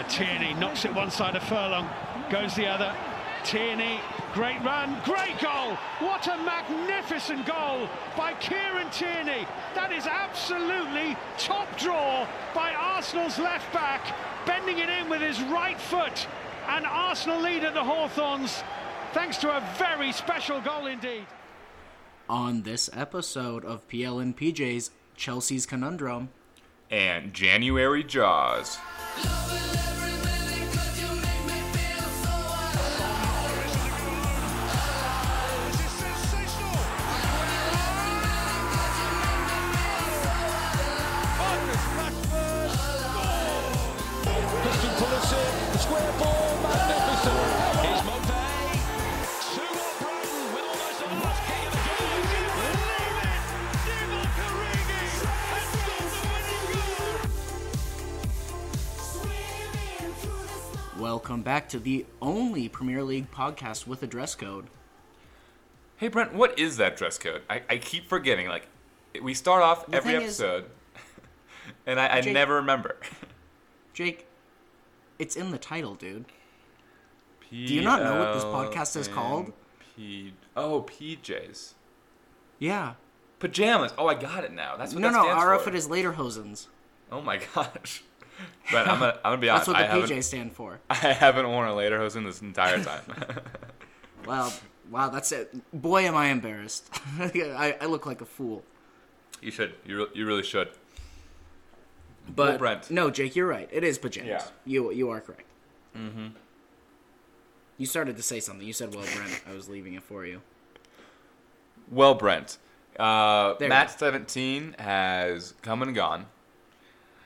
Uh, Tierney knocks it one side of Furlong, goes the other. Tierney, great run, great goal! What a magnificent goal by Kieran Tierney! That is absolutely top draw by Arsenal's left back, bending it in with his right foot. And Arsenal lead at the Hawthorns thanks to a very special goal indeed. On this episode of PL and PJ's Chelsea's Conundrum, and January Jaws. Square ball, magnificent. Here's Maupay. Stuart Brighton with almost the last kick of the game. Leave it! Divock Origi has the winning goal. welcome back to the only Premier League podcast with a dress code. Hey Brent, what is that dress code? I, I keep forgetting. Like, we start off The every thing is- episode, and I, I Jake- never remember. Jake, it's in the title, dude. P- Do you not know what this podcast is called? P- oh, PJs. Yeah. Pajamas. Oh, I got it now. That's what No, that no, our outfit is Lederhosens. Oh my gosh. But I'm gonna, I'm gonna be That's what the I PJs stand for. I haven't worn a lederhosen this entire time. Wow, wow, that's it. Boy, am I embarrassed. I, I look like a fool. you should. You, re- you really should. But Brent. no, Jake, you're right. It is pajamas. Yeah. You you are correct. Mm-hmm. You started to say something. You said, "Well, Brent, I was leaving it for you." Well, Brent, uh, we 17 has come and gone.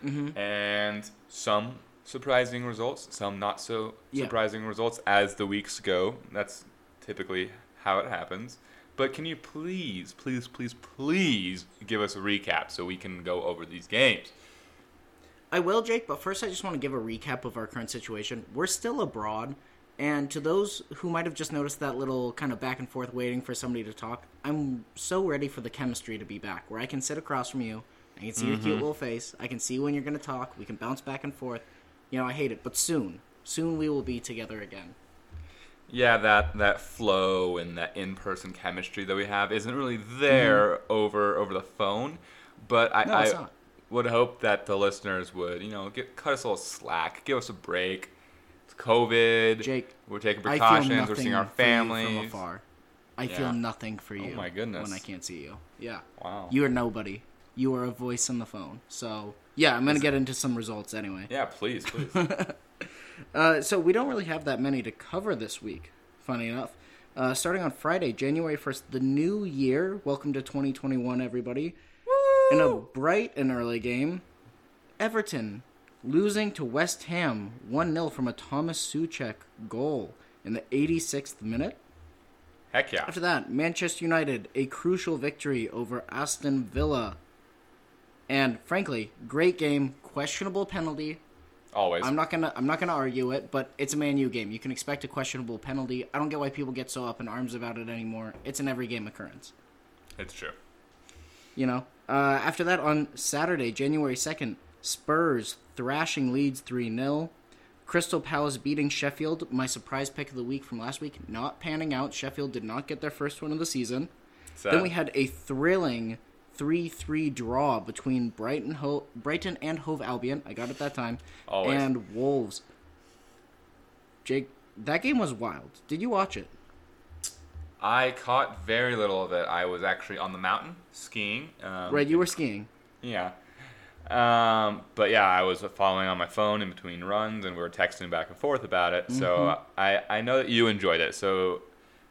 Mm-hmm. And some surprising results, some not so Yeah. surprising results as the weeks go. That's typically how it happens. But can you please, please, please, please give us a recap so we can go over these games? I will, Jake, but first I just want to give a recap of our current situation. We're still abroad, and to those who might have just noticed that little kind of back and forth waiting for somebody to talk, I'm so ready for the chemistry to be back, where I can sit across from you, I can see your cute little face, I can see when you're going to talk, we can bounce back and forth. You know, I hate it, but soon, soon we will be together again. Yeah, that that flow and that in-person chemistry that we have isn't really there over over the phone. But I, Mm-hmm. No, it's I not. Would hope that the listeners would, you know, get cut us a little slack, give us a break. It's COVID. Jake, we're taking precautions. We're seeing our family. from afar. I Yeah. feel nothing for you. Oh my goodness. When I can't see you. Yeah. Wow. You are nobody. You are a voice on the phone. So, yeah, I'm going to Is- get into some results anyway. Yeah, please, please. Uh, so we don't really have that many to cover this week. Funny enough, uh, starting on Friday, January first, the new year. Welcome to 2021, everybody. In a bright and early game, Everton losing to West Ham 1 0 from a Thomas Soucek goal in the 86th minute. Heck yeah. After that, Manchester United a crucial victory over Aston Villa. And frankly, great game, questionable penalty, Always. I'm not gonna I'm not gonna argue it, but it's a Man U game. You can expect a questionable penalty. I don't get why people get so up in arms about it anymore. It's an every game occurrence. It's true. You know. Uh, after that, on Saturday, January second, Spurs thrashing Leeds three 0 Crystal Palace beating Sheffield. My surprise pick of the week from last week, not panning out. Sheffield did not get their first one of the season. Sad. Then we had a thrilling 3-3 draw between Brighton, Ho- Brighton and Hove Albion. I got it that time. Always. And Wolves. Jake, that game was wild. Did you watch it? I caught very little of it. I was actually on the mountain skiing. Um, right, you were skiing. Yeah. Um, but yeah, I was following on my phone in between runs, and we were texting back and forth about it. Mm-hmm. So I, I know that you enjoyed it. So,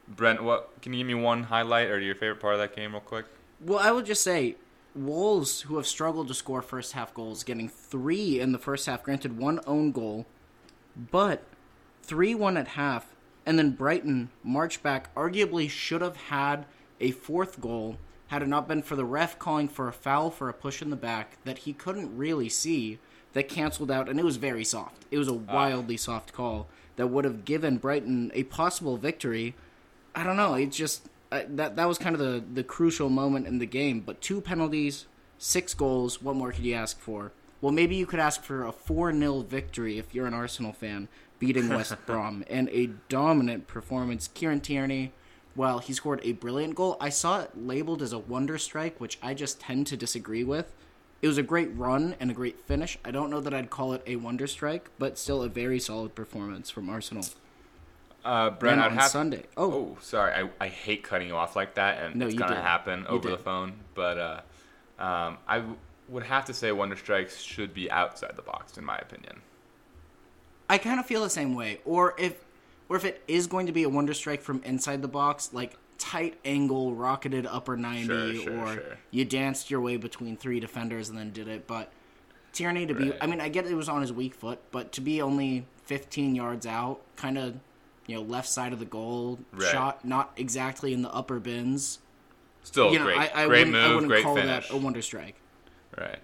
Brent, what can you give me one highlight or your favorite part of that game, real quick? Well, I would just say Wolves, who have struggled to score first half goals, getting three in the first half, granted one own goal, but 3 1 at half, and then Brighton marched back, arguably should have had a fourth goal had it not been for the ref calling for a foul for a push in the back that he couldn't really see that canceled out, and it was very soft. It was a wildly soft call that would have given Brighton a possible victory. I don't know. It just uh, that that was kind of the the crucial moment in the game. But two penalties, six goals. What more could you ask for? Well, maybe you could ask for a 4 0 victory if you're an Arsenal fan, beating West Brom, and a dominant performance. Kieran Tierney, well, he scored a brilliant goal. I saw it labeled as a wonder strike, which I just tend to disagree with. It was a great run and a great finish. I don't know that I'd call it a wonder strike, but still a very solid performance from Arsenal. Uh, Brent, I'd on have Sunday. Oh, Oh, sorry. I, I hate cutting you off like that, and No, it's gonna did. happen You over the phone. But uh, um, I would have to say Wonder Strikes should be outside the box, in my opinion. I kind of feel the same way. Or if, or if it is going to be a wonder strike from inside the box, like tight angle, rocketed upper ninety, Sure, sure, or sure. you danced your way between three defenders and then did it. But Tierney to be, Right. I mean, I get it was on his weak foot, but to be only fifteen yards out, kind of, you know, left side of the goal, Right. shot not exactly in the upper bins. Still you know, great, I, I great wouldn't, I wouldn't great call finish. that a wonder strike. Right.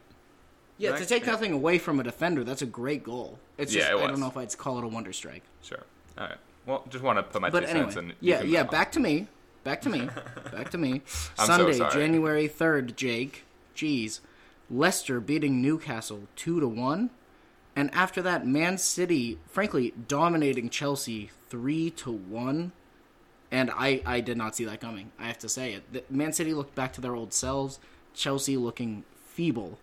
Yeah, to take nothing away from a defender, that's a great goal. It's Yeah, just it I was. don't know if I'd call it a wonder strike. Sure. All right. Well, just want to put my But two anyway, cents in. you yeah, can yeah. move on. Back to me. Back to me. back to me. I'm so Sunday, sorry. January third. Jake, jeez, Leicester beating Newcastle two to one, and after that, Man City, frankly, dominating Chelsea three to one. And I, I did not see that coming. I have to say it. The- Man City looked back to their old selves. Chelsea looking feeble.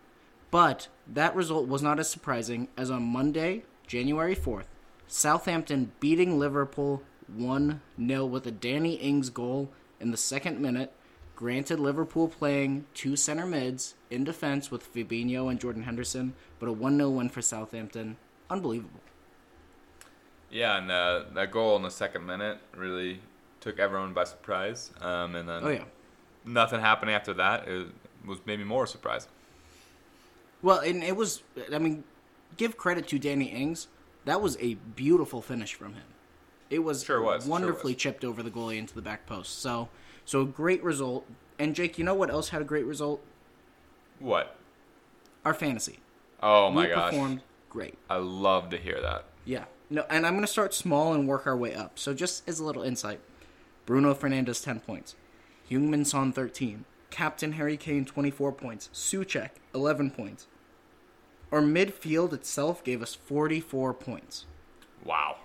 But that result was not as surprising as on Monday, January 4th, Southampton beating Liverpool 1 0 with a Danny Ings goal in the second minute. Granted, Liverpool playing two center mids in defense with Fabinho and Jordan Henderson, but a 1 0 win for Southampton. Unbelievable. Yeah, and uh, that goal in the second minute really took everyone by surprise. Um, and then Oh, yeah. nothing happened after that. It was maybe more surprising. Well, and it was, I mean, give credit to Danny Ings. That was a beautiful finish from him. It was, Sure was, sure wonderfully was. chipped over the goalie into the back post. So, so a great result. And Jake, you know what else had a great result? What? Our fantasy. Oh my we gosh. performed great. I love to hear that. Yeah. No, and I'm going to start small and work our way up. So just as a little insight, Bruno Fernandes 10 points, Heung-Min Son 13, Captain Harry Kane 24 points, Soucek 11 points. Our midfield itself gave us 44 points. Wow.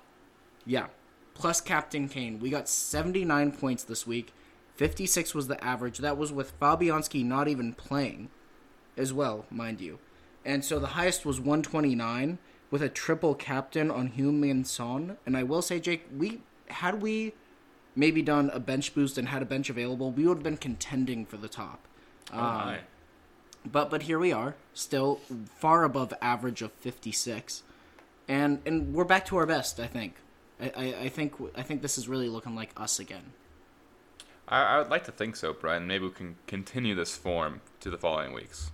Yeah. Plus Captain Kane. We got 79 points this week. 56 was the average. That was with Fabianski not even playing as well, mind you. And so the highest was 129 with a triple captain on Heung-Min Son. And I will say, Jake, we had we maybe done a bench boost and had a bench available, we would have been contending for the top. Oh my. Um, But but here we are, still far above average of 56, and and we're back to our best. I think. I, I, I think I think this is really looking like us again. I, I would like to think so, Brian. Maybe we can continue this form to the following weeks.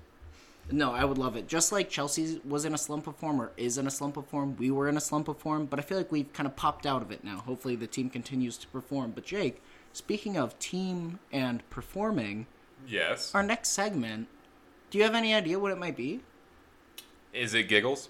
No, I would love it. Just like Chelsea was in a slump of form or is in a slump of form, we were in a slump of form, but I feel like we've kind of popped out of it now. Hopefully the team continues to perform. But Jake, speaking of team and performing, Yes. our next segment, do you have any idea what it might be? Is it giggles?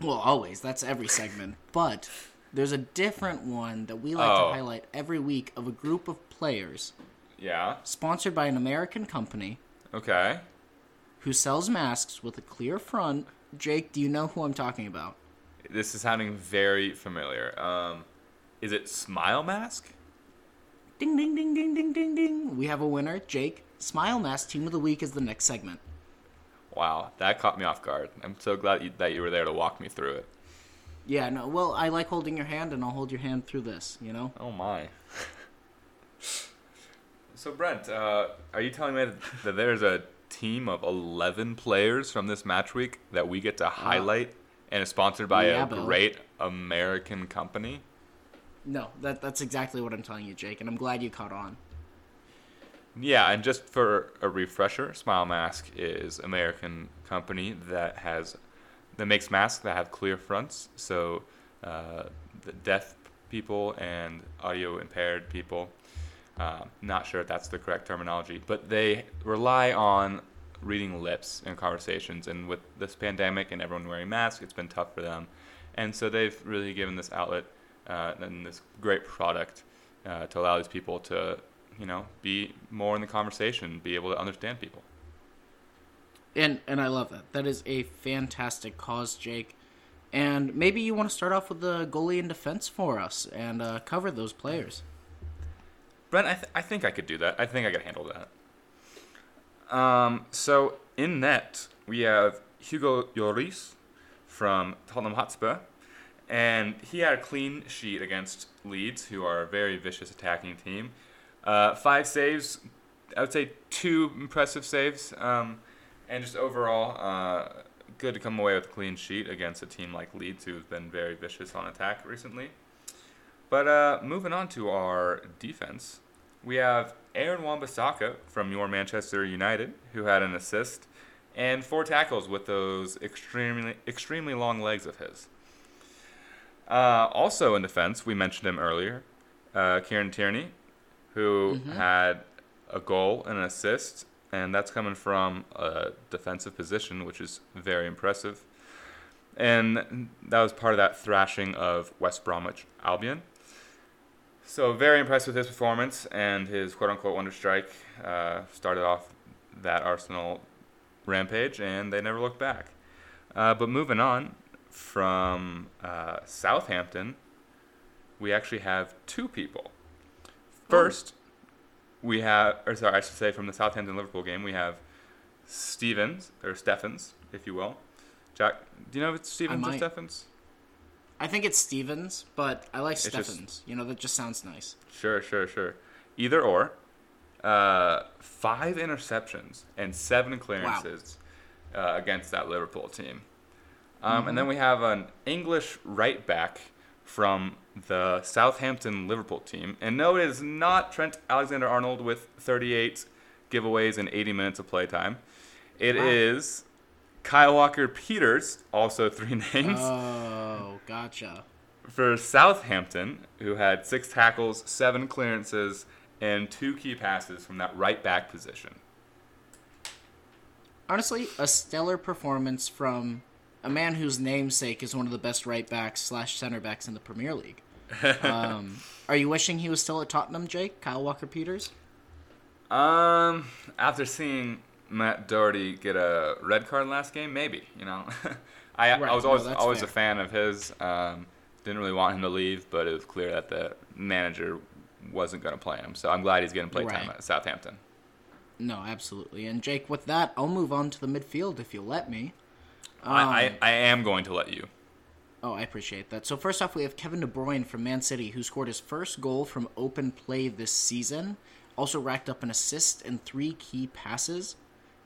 Well, always. That's every segment. But there's a different one that we like Oh. to highlight every week of a group of players Yeah. sponsored by an American company Okay. who sells masks with a clear front. Jake, do you know who I'm talking about? This is sounding very familiar. Um, is it Smile Mask? Ding, ding, ding, ding, ding, ding, ding. We have a winner. Jake, Smile Mask Team of the Week is the next segment. Wow, that caught me off guard. I'm so glad you, that you were there to walk me through it. Yeah, no, well, I like holding your hand, and I'll hold your hand through this, you know? Oh my. so Brent, uh, are you telling me that there's a team of 11 players from this match week that we get to highlight and is sponsored by yeah, a Bill. great American company? No, that that's exactly what I'm telling you, Jake, and I'm glad you caught on. Yeah, and just for a refresher, Smile Mask is American company that has that makes masks that have clear fronts, so uh, the deaf people and audio impaired people. Uh, not sure if that's the correct terminology, but they rely on reading lips in conversations. And with this pandemic and everyone wearing masks, it's been tough for them. And so they've really given this outlet uh, and this great product uh, to allow these people to, you know, be more in the conversation, be able to understand people. And and I love that. That is a fantastic cause, Jake. And maybe you want to start off with the goalie and defense for us and uh, cover those players. Brent, I, th- I think I could do that. I think I could handle that. Um, so in net, we have Hugo Lloris from Tottenham Hotspur, and he had a clean sheet against Leeds, who are a very vicious attacking team. Uh, five saves, I would say two impressive saves, um, and just overall, uh, good to come away with a clean sheet against a team like Leeds, who's been very vicious on attack recently. But uh, moving on to our defense, we have Aaron Wan-Bissaka from your Manchester United, who had an assist and four tackles with those extremely extremely long legs of his. Uh, also in defense, we mentioned him earlier, uh, Kieran Tierney, who had a goal and an assist, and that's coming from a defensive position, which is very impressive. And that was part of that thrashing of West Bromwich Albion. So very impressed with his performance and his quote-unquote wonder strike. Uh, started off that Arsenal rampage, and they never looked back. Uh, but moving on from uh, Southampton, we actually have two people. First, we have, or sorry, I should say, from the Southampton Liverpool game, we have Stevens or Steffens, if you will. Jack, do you know if it's Stevens or Steffens? I think it's Stevens, but I like just- You know, that just sounds nice. Sure, sure, sure. Either or. Uh, five interceptions and seven clearances uh, against that Liverpool team. Um, And then we have an English right back from the Southampton Liverpool team. And no, it is not Trent Alexander Arnold with 38 giveaways and 80 minutes of playtime. It is Wow. Kyle Walker Peters, also three names Oh, gotcha. for Southampton, who had six tackles, seven clearances, and two key passes from that right back position. Honestly, a stellar performance from a man whose namesake is one of the best right backs slash center backs in the Premier League. Um, are you wishing he was still at Tottenham, Jake? Kyle Walker Peters? Um, after seeing Matt Doherty get a red card last game, maybe you know, I, Right, I was always that's always fair. a fan of his. Um, didn't really want him to leave, but it was clear that the manager wasn't going to play him. So I'm glad he's getting play time at Southampton. No, absolutely. And Jake, with that, I'll move on to the midfield if you'll let me. I, Um, I, I am going to let you. Oh, I appreciate that. So first off, we have Kevin De Bruyne from Man City, who scored his first goal from open play this season. Also racked up an assist and three key passes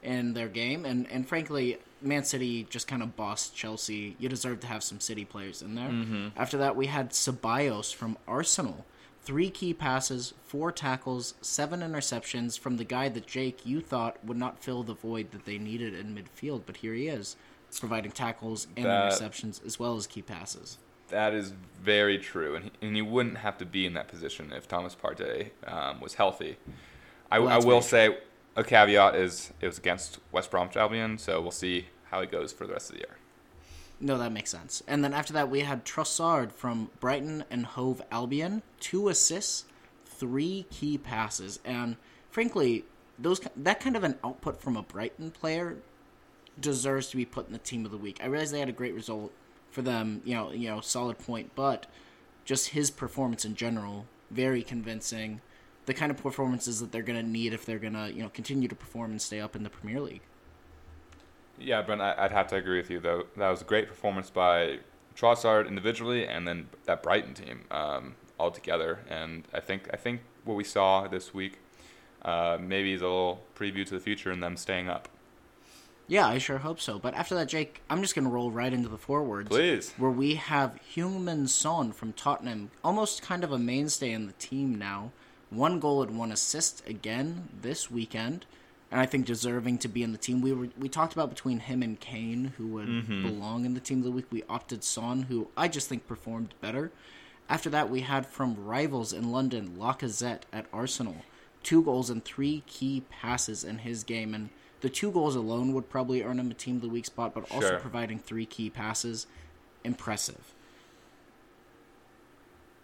in their game. And and frankly, Man City just kind of bossed Chelsea. You deserve to have some City players in there. After that, we had Ceballos from Arsenal. Three key passes, four tackles, seven interceptions from the guy that Jake you thought would not fill the void that they needed in midfield, but here he is, providing tackles and That- interceptions as well as key passes. That is very true, and he, and he wouldn't have to be in that position if Thomas Partey um, was healthy. I, Well, I will say a caveat is it was against West Bromwich Albion, so we'll see how he goes for the rest of the year. No, that makes sense. And then after that, we had Trossard from Brighton and Hove Albion, two assists, three key passes, and frankly, those that kind of an output from a Brighton player deserves to be put in the team of the week. I realize they had a great result for them, you know, you know, solid point, but just his performance in general, very convincing. The kind of performances that they're going to need if they're going to, you know, continue to perform and stay up in the Premier League. Yeah, Brent, I'd have to agree with you though. That was a great performance by Trossard individually, and then that Brighton team um, all together. And I think I think what we saw this week uh, maybe is a little preview to the future and them staying up. Yeah, I sure hope so. But after that, Jake, I'm just going to roll right into the forwards. Please. Where we have Heung-Min Son from Tottenham, almost kind of a mainstay in the team now. One goal and one assist again this weekend. And I think deserving to be in the team. We were we talked about between him and Kane, who would mm-hmm. belong in the team of the week. We opted Son, who I just think performed better. After that, we had from rivals in London, Lacazette at Arsenal. Two goals and three key passes in his game. And the two goals alone would probably earn him a team of the week spot, but also Sure. providing three key passes. Impressive.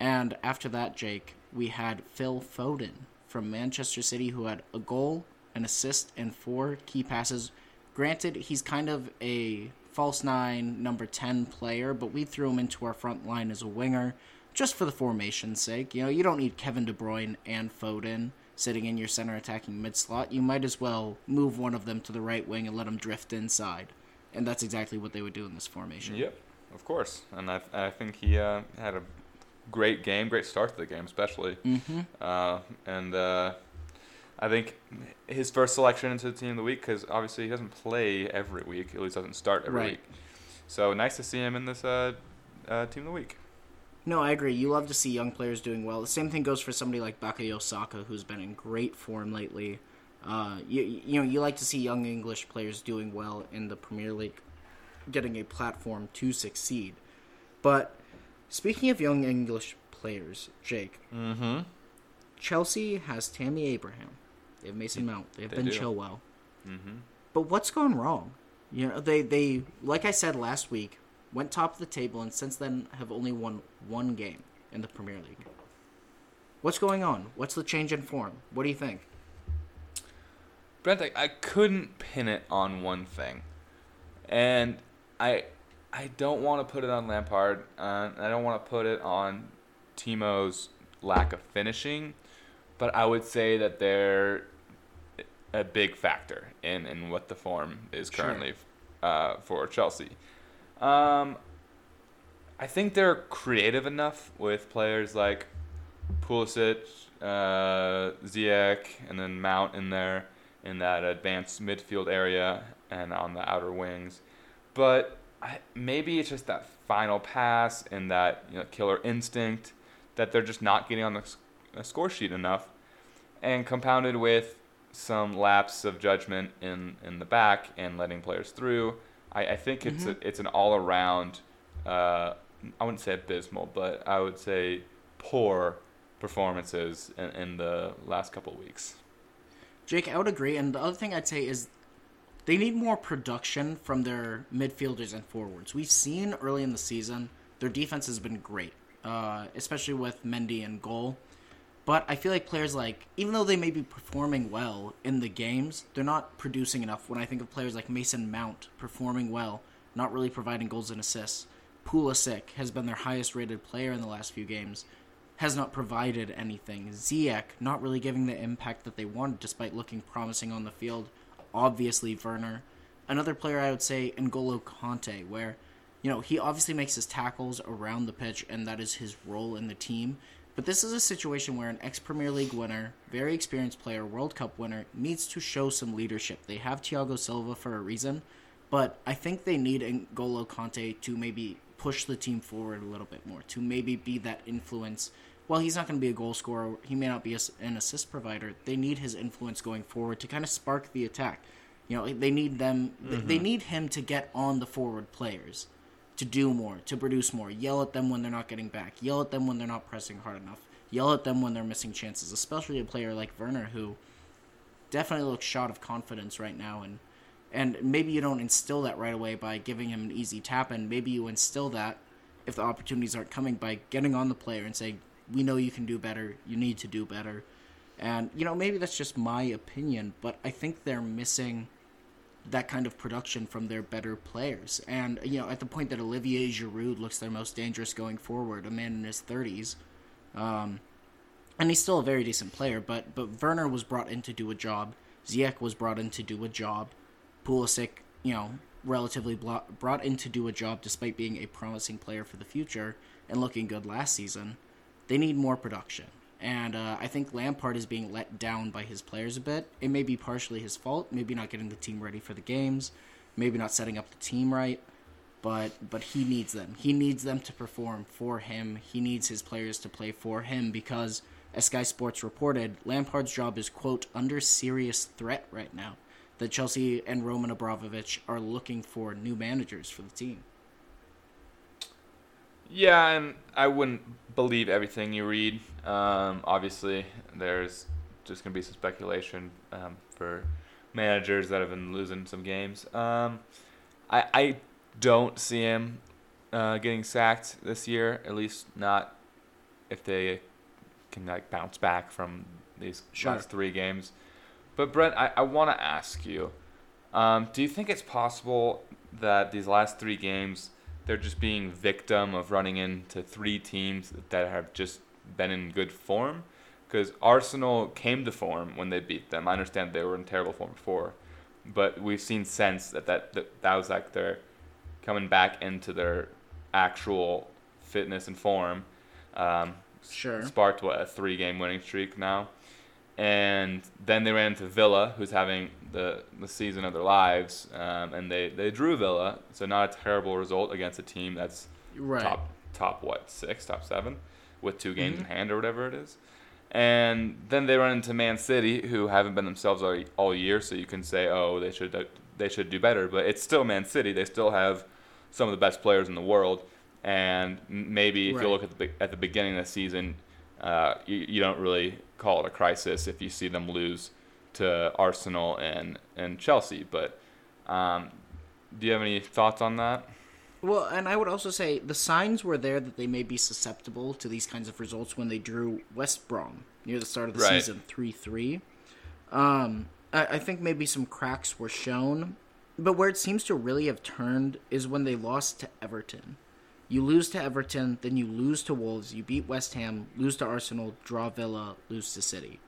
And after that, Jake, we had Phil Foden from Manchester City, who had a goal, an assist, and four key passes. Granted, he's kind of a false nine, number 10 player, but we threw him into our front line as a winger just for the formation's sake. You know, you don't need Kevin De Bruyne and Foden sitting in your center attacking mid slot. You might as well move one of them to the right wing and let them drift inside. And that's exactly what they would do in this formation. Yep, of course. And I, I think he uh, had a great game, great start to the game, especially. Mm-hmm. Uh, and uh, I think his first selection into the team of the week, because obviously he doesn't play every week, at least doesn't start every Right. week. So nice to see him in this uh, uh, team of the week. No, I agree. You love to see young players doing well. The same thing goes for somebody like Bukayo Saka, who's been in great form lately. Uh, you, you know, you like to see young English players doing well in the Premier League, getting a platform to succeed. But speaking of young English players, Jake, Mm-hmm. Chelsea has Tammy Abraham. They have Mason Mount. They have They Ben do. Chilwell. Mm-hmm. But what's gone wrong? You know, they they like I said last week, went top of the table and since then have only won one game in the Premier League. What's going on? What's the change in form? What do you think? Brent, I, I couldn't pin it on one thing, and I I don't want to put it on Lampard. Uh, I don't want to put it on Timo's lack of finishing, but I would say that they're a big factor in, in what the form is Sure. currently uh, for Chelsea. Um, I think they're creative enough with players like Pulisic, uh, Ziyech, and then Mount in there in that advanced midfield area and on the outer wings. But I, maybe it's just that final pass and that you know, killer instinct that they're just not getting on the s- uh, score sheet enough, and compounded with some lapse of judgment in, in the back and letting players through. I, I think it's a, it's an all around. Uh, I wouldn't say abysmal, but I would say poor performances in, in the last couple of weeks. Jake, I would agree. And the other thing I'd say is they need more production from their midfielders and forwards. We've seen early in the season their defense has been great, uh, especially with Mendy and goal. But I feel like players like, even though they may be performing well in the games, they're not producing enough. When I think of players like Mason Mount performing well, not really providing goals and assists, Pulisic has been their highest rated player in the last few games, has not provided anything. Ziyech not really giving the impact that they wanted despite looking promising on the field. Obviously, Werner. Another player I would say, N'Golo Kanté, where, you know, he obviously makes his tackles around the pitch and that is his role in the team. But this is a situation where an ex Premier League winner, very experienced player, World Cup winner, needs to show some leadership. They have Thiago Silva for a reason, but I think they need N'Golo Kanté to maybe push the team forward a little bit more, to maybe be that influence. While he's not going to be a goal scorer, he may not be an assist provider. They need his influence going forward to kind of spark the attack. You know, they need them. th- They mm-hmm. need him to get on the forward players, to do more, to produce more. Yell at them when they're not getting back. Yell at them when they're not pressing hard enough. Yell at them when they're missing chances. Especially a player like Werner, who definitely looks shot of confidence right now, and and maybe you don't instill that right away by giving him an easy tap, and maybe you instill that if the opportunities aren't coming by getting on the player and saying, "We know you can do better. You need to do better." And you know, maybe that's just my opinion, but I think they're missing that kind of production from their better players. And you know, at the point that Olivier Giroud looks their most dangerous going forward, a man in his thirties, um, and he's still a very decent player. But but Werner was brought in to do a job. Ziyech was brought in to do a job. Pulisic, you know, relatively blo- brought in to do a job despite being a promising player for the future and looking good last season. They need more production. And uh, I think Lampard is being let down by his players a bit. It may be partially his fault, maybe not getting the team ready for the games, maybe not setting up the team right, but but he needs them. He needs them to perform for him. He needs his players to play for him because, as Sky Sports reported, Lampard's job is quote under serious threat right now. That Chelsea and Roman Abramovich are looking for new managers for the team. Yeah, and I wouldn't believe everything you read. Um, obviously, there's just gonna be some speculation um, for managers that have been losing some games. Um, I I don't see him uh, getting sacked this year. At least not if they can like bounce back from these Sure. last three games. But Brent, I, I want to ask you. Um, do you think it's possible that these last three games they're just being victim of running into three teams that have just been in good form? Because Arsenal came to form when they beat them. I understand they were in terrible form before, but we've seen since that that that, that was like they're coming back into their actual fitness and form. Um, Sure. Sparked what a three-game winning streak now, and then they ran into Villa, who's having the the season of their lives, um, and they they drew Villa, so not a terrible result against a team that's Right. top top what six, top seven, with two games Mm-hmm. in hand or whatever it is. And then they run into Man City, who haven't been themselves all, all year, so you can say, oh, they should do- they should do better. But it's still Man City. They still have some of the best players in the world. And maybe if Right. you look at the at the beginning of the season, uh, you, you don't really call it a crisis if you see them lose to Arsenal and and Chelsea. But um, do you have any thoughts on that? Well, and I would also say the signs were there that they may be susceptible to these kinds of results when they drew West Brom near the start of the Right. season, three three. Um, I, I think maybe some cracks were shown, but where it seems to really have turned is when they lost to Everton. You lose to Everton, then you lose to Wolves, you beat West Ham, lose to Arsenal, draw Villa, lose to City.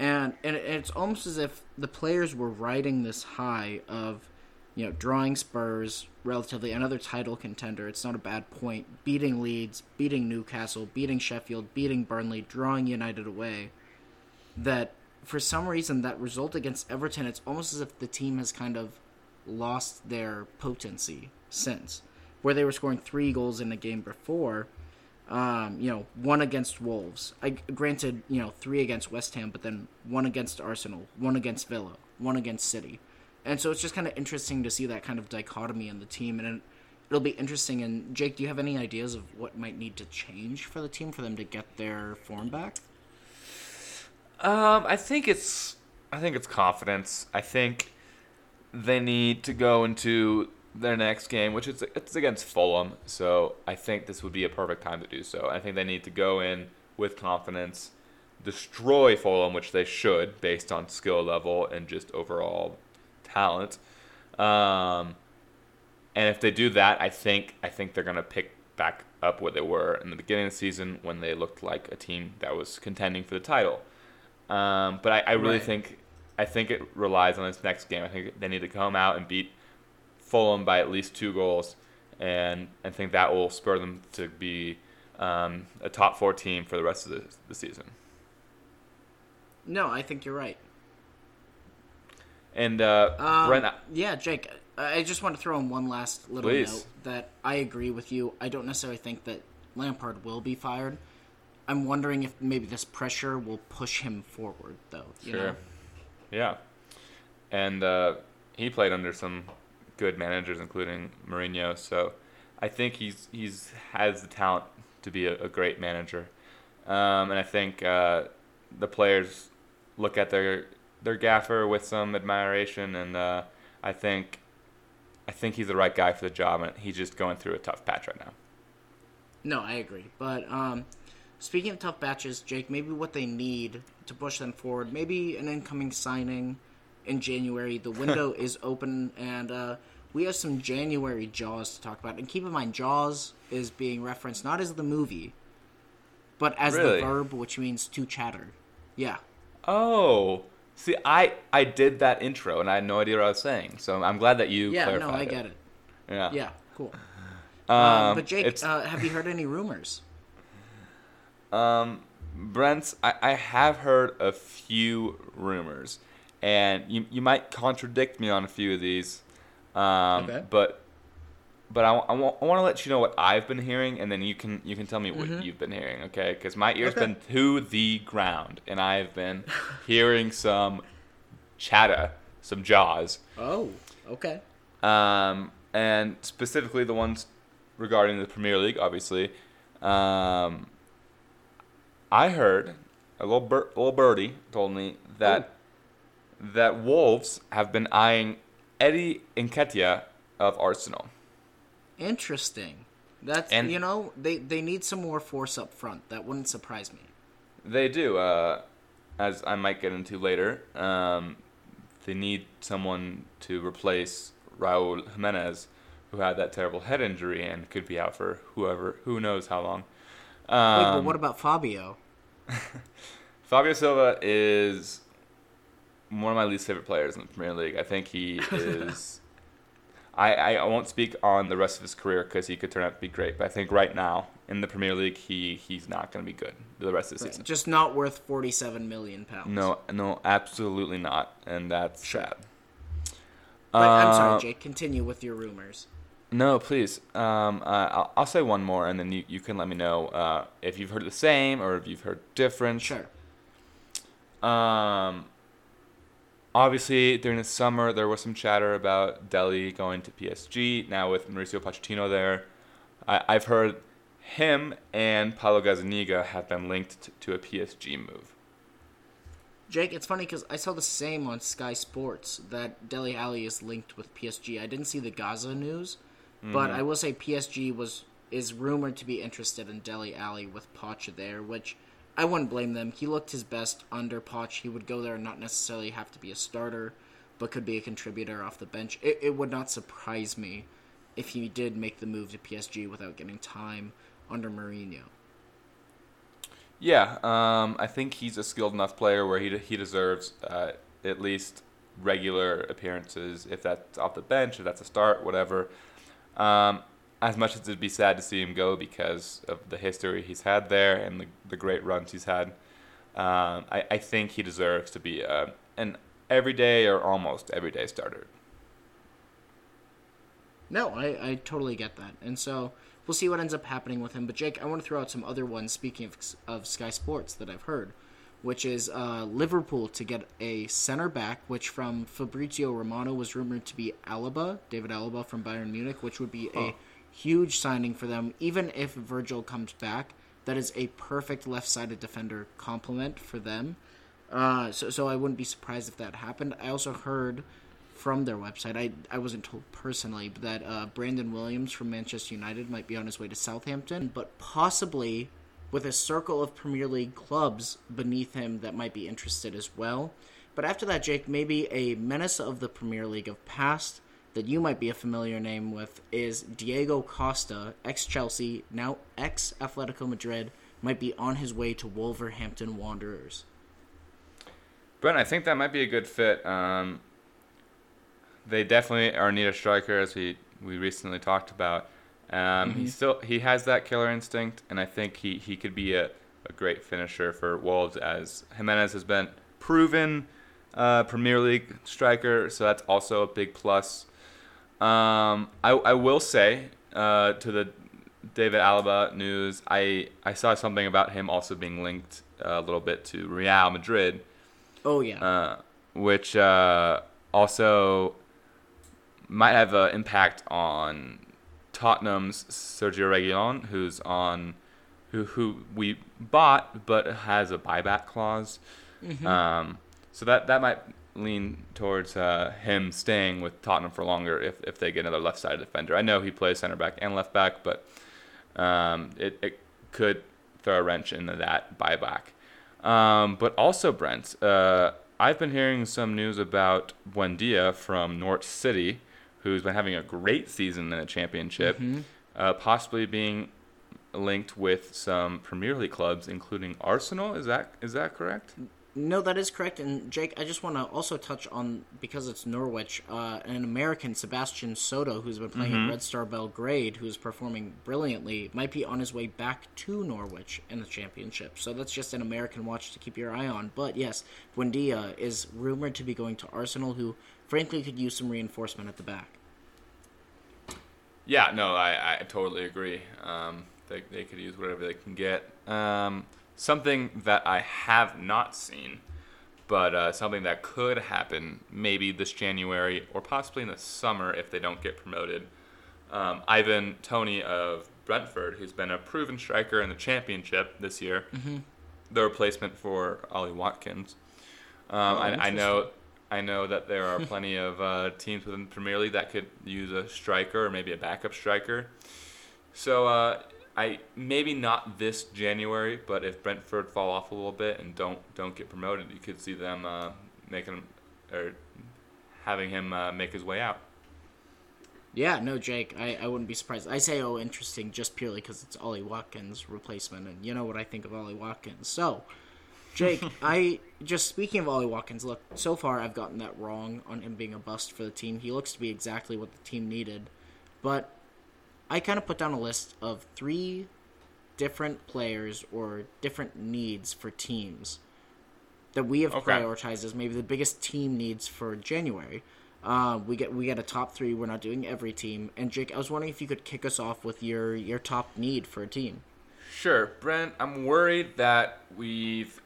And, and it's almost as if the players were riding this high of, you know, drawing Spurs, relatively another title contender. It's not a bad point. Beating Leeds, beating Newcastle, beating Sheffield, beating Burnley, drawing United away. That for some reason that result against Everton, it's almost as if the team has kind of lost their potency since, where they were scoring three goals in a game before. Um, you know, one against Wolves. I granted, you know, three against West Ham, but then one against Arsenal, one against Villa, one against City. And so it's just kind of interesting to see that kind of dichotomy in the team, and it, it'll be interesting. And Jake, do you have any ideas of what might need to change for the team for them to get their form back? Um, I think it's I think it's confidence. I think they need to go into their next game, which is it's against Fulham. So I think this would be a perfect time to do so. I think they need to go in with confidence, destroy Fulham, which they should based on skill level and just overall talent. Um, and if they do that, I think I think they're gonna pick back up where they were in the beginning of the season when they looked like a team that was contending for the title. Um, but I, I really Right. think I think it relies on this next game. I think they need to come out and beat Fulham by at least two goals, and I think that will spur them to be um, a top four team for the rest of the, the season. No, I think you're right. And uh, Um, Brent, yeah, Jake, I I just want to throw in one last little Please. note that I agree with you. I don't necessarily think that Lampard will be fired. I'm wondering if maybe this pressure will push him forward, though. You Sure. Know? Yeah. And uh, he played under some good managers, including Mourinho. So I think he's he's has the talent to be a, a great manager. Um, and I think uh, the players look at their their gaffer with some admiration, and uh, I think I think he's the right guy for the job. And he's just going through a tough patch right now. No, I agree. But um, speaking of tough batches, Jake, maybe what they need to push them forward, maybe an incoming signing in January. The window is open, and uh, we have some January Jaws to talk about. And keep in mind, Jaws is being referenced not as the movie, but as Really? the verb, which means to chatter. Yeah. Oh, see, I I did that intro, and I had no idea what I was saying. So I'm glad that you Yeah, clarified no, I get it. Yeah. Yeah, cool. Um, Um, but Jake, uh, have you heard any rumors? Um, Brent, I, I have heard a few rumors, and you, you might contradict me on a few of these. Um, Okay. But but I, I, want, I want to let you know what I've been hearing, and then you can you can tell me what Mm-hmm. you've been hearing, okay? Because my ears Okay. been to the ground, and I've been hearing some chatter, some jaws. Oh, okay. Um, and specifically the ones regarding the Premier League, obviously. Um, I heard a little bir- little birdie told me that that Wolves have been eyeing Eddie Nketiah of Arsenal. Interesting. That's And- you know they they need some more force up front. That wouldn't surprise me. They do, uh, as I might get into later. Um, they need someone to replace Raul Jimenez, who had that terrible head injury and could be out for whoever who knows how long. Wait, Um, but what about Fabio? Fabio Silva is one of my least favorite players in the Premier League. I think he is. I, I won't speak on the rest of his career because he could turn out to be great, but I think right now in the Premier League he he's not going to be good the rest of the season. Just not worth 47 million pounds. No, no, absolutely not, and that's sad. But I'm Uh, sorry, Jake. Continue with your rumors. No, please. Um, uh, I'll, I'll say one more, and then you, you can let me know uh, if you've heard the same or if you've heard different. Sure. Um, obviously, during the summer, there was some chatter about Dele going to PSG. Now, with Mauricio Pochettino there, I, I've heard him and Paulo Gazzaniga have been linked t- to a PSG move. Jake, it's funny because I saw the same on Sky Sports that Dele Alli is linked with PSG. I didn't see the Gaza news, but mm-hmm. I will say PSG was is rumored to be interested in Dele Alli with Poch there, which I wouldn't blame them. He looked his best under Poch. He would go there and not necessarily have to be a starter, but could be a contributor off the bench. It, it would not surprise me if he did make the move to PSG without getting time under Mourinho. Yeah, um, I think he's a skilled enough player where he, he deserves uh, at least regular appearances, if that's off the bench, if that's a start, whatever. Um, as much as it'd be sad to see him go because of the history he's had there and the, the great runs he's had, um, I, I think he deserves to be uh, an everyday or almost everyday starter. No, I, I totally get that. And so we'll see what ends up happening with him. But Jake, I want to throw out some other ones, speaking of, of Sky Sports, that I've heard, which is uh, Liverpool to get a center back, which from Fabrizio Romano was rumored to be Alaba, David Alaba from Bayern Munich, which would be a huge signing for them. Even if Virgil comes back, that is a perfect left sided defender complement for them. Uh, so, so I wouldn't be surprised if that happened. I also heard from their website, I, I wasn't told personally, but that uh, Brandon Williams from Manchester United might be on his way to Southampton, but possibly with a circle of Premier League clubs beneath him that might be interested as well. But after that, Jake, maybe a menace of the Premier League of past that you might be a familiar name with is Diego Costa, ex Chelsea, now ex Atletico Madrid, might be on his way to Wolverhampton Wanderers. Brent, I think that might be a good fit. Um, they definitely are need a striker, as we, we recently talked about. Um, He still he has that killer instinct, and I think he, he could be a, a great finisher for Wolves, as Jimenez has been proven uh, Premier League striker, so that's also a big plus. Um, I, I will say uh, to the David Alaba news, I, I saw something about him also being linked a little bit to Real Madrid Oh, yeah. uh, which uh, also might have an impact on Tottenham's Sergio Reguilon, who's on, who who we bought but has a buyback clause. Um, so that that might lean towards uh, him staying with Tottenham for longer if, if they get another left sided defender. I know he plays center back and left back, but um, it, it could throw a wrench into that buyback. Um, but also, Brent, uh, I've been hearing some news about Buendia from Norwich City, who's been having a great season in the championship, uh, possibly being linked with some Premier League clubs, including Arsenal. Is that is that correct? No, that is correct. And Jake, I just want to also touch on because it's Norwich, uh, an American Sebastian Soto who's been playing at Red Star Belgrade, who's performing brilliantly, might be on his way back to Norwich in the championship. So that's just an American watch to keep your eye on. But yes, Buendia is rumored to be going to Arsenal, who frankly could use some reinforcement at the back. Yeah, no, I, I totally agree. Um, they, they could use whatever they can get. Um, something that I have not seen, but uh, something that could happen maybe this January or possibly in the summer if they don't get promoted. Um, Ivan Toney of Brentford, who's been a proven striker in the championship this year, the replacement for Ollie Watkins. Um, I, I know I know that there are plenty of uh, teams within the Premier League that could use a striker or maybe a backup striker. So uh, I maybe not this January, but if Brentford fall off a little bit and don't don't get promoted, you could see them uh, making or having him uh, make his way out. Yeah, no, Jake, I, I wouldn't be surprised. I say, oh, interesting, just purely because it's Ollie Watkins' replacement, and you know what I think of Ollie Watkins. So, Jake, I just speaking of Ollie Watkins, look, so far I've gotten that wrong on him being a bust for the team. He looks to be exactly what the team needed, but I kind of put down a list of three different players or different needs for teams that we have Okay. prioritized as maybe the biggest team needs for January. Uh, we get we get a top three. We're not doing every team. And Jake, I was wondering if you could kick us off with your your top need for a team. Sure, Brent. I'm worried that we've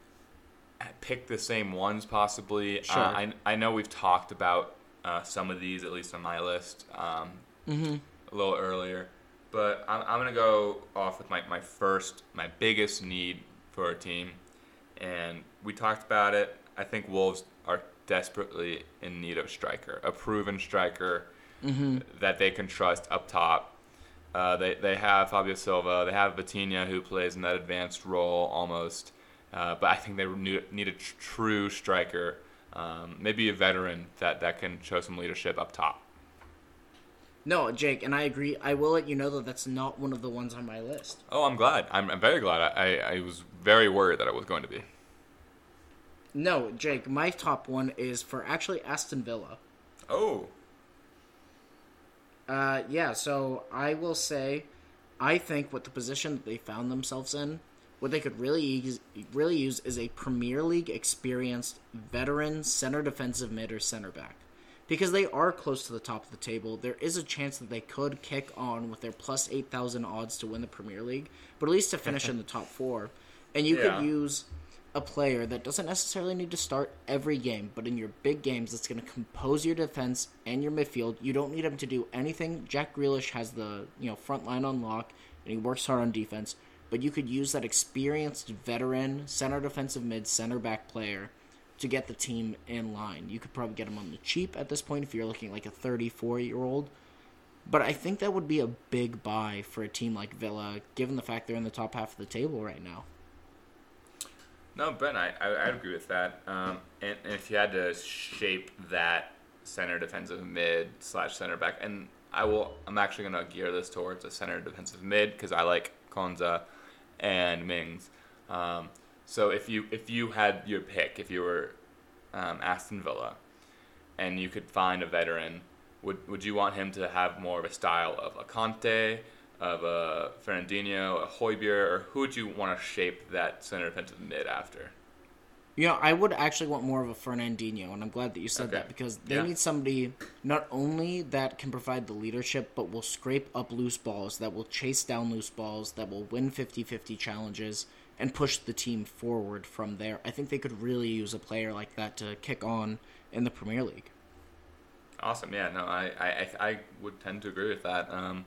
picked the same ones, possibly. Sure. Uh, I I know we've talked about uh, some of these, at least on my list, um, a little earlier. But I'm, I'm gonna go off with my, my first, my biggest need for a team, and we talked about it. I think Wolves are desperately in need of a striker, a proven striker that they can trust up top. Uh, they they have Fabio Silva, they have Vitinha who plays in that advanced role almost, uh, but I think they need, need a tr- true striker, um, maybe a veteran that, that can show some leadership up top. No, Jake, and I agree. I will let you know that that's not one of the ones on my list. Oh, I'm glad. I'm, I'm very glad. I, I, I was very worried that it was going to be. No, Jake, my top one is for actually Aston Villa. Oh, Uh, yeah, so I will say, I think with the position that they found themselves in, what they could really use, really use is a Premier League experienced veteran center defensive mid or center back. Because they are close to the top of the table, there is a chance that they could kick on with their plus 8,000 odds to win the Premier League, but at least to finish in the top four. And you Yeah. could use a player that doesn't necessarily need to start every game, but in your big games, that's going to compose your defense and your midfield. You don't need him to do anything. Jack Grealish has the you know front line on lock, and he works hard on defense. But you could use that experienced veteran center defensive mid center back player to get the team in line. You could probably get him on the cheap at this point if you're looking like a 34 year old. But I think that would be a big buy for a team like Villa, given the fact they're in the top half of the table right now. no, Ben, I, I, I agree with that. Um, and, and if you had to shape that center defensive mid slash center back, and I will, I'm actually going to gear this towards a center defensive mid because I like Konsa and Mings. Um, so if you if you had your pick, if you were um, Aston Villa, and you could find a veteran, would would you want him to have more of a style of a Kanté, of a Fernandinho, a Højbjerg, or who would you want to shape that center defensive mid after? You know, I would actually want more of a Fernandinho, and I'm glad that you said Okay. that because they Yeah. need somebody not only that can provide the leadership, but will scrape up loose balls, that will chase down loose balls, that will win 50 50 challenges, and push the team forward from there. I think they could really use a player like that to kick on in the Premier League. Awesome. Yeah. No, I, I, I- would tend to agree with that. Um,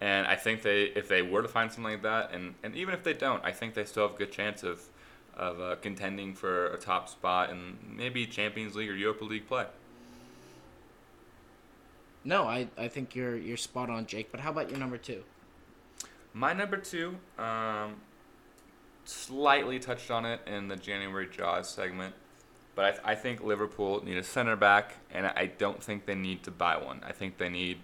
and I think they, if they were to find something like that, and, and even if they don't, I think they still have a good chance of, of uh, contending for a top spot in maybe Champions League or Europa League play. No, I, I think you're you're spot on, Jake. But how about your number two? My number two, um, slightly touched on it in the January Jaws segment, but I, th- I think Liverpool need a center back, and I don't think they need to buy one. I think they need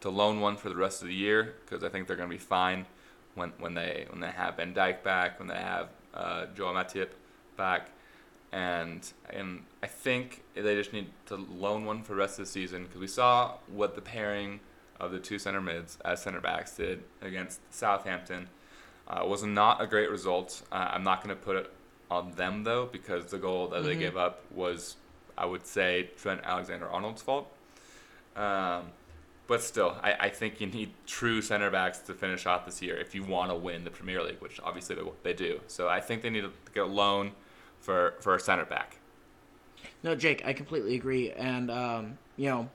to loan one for the rest of the year because I think they're going to be fine when, when they when they have Van Dijk back, when they have uh, Joel Matip back, and and I think they just need to loan one for the rest of the season because we saw what the pairing of the two center mids as center backs did against Southampton. Uh, was not a great result. Uh, I'm not going to put it on them though because the goal that they gave up was, I would say, Trent Alexander-Arnold's fault. Um, but still, I, I think you need true center backs to finish off this year if you want to win the Premier League, which obviously they, they do. So I think they need to get a loan for for a center back. No, Jake, I completely agree, and um, you know,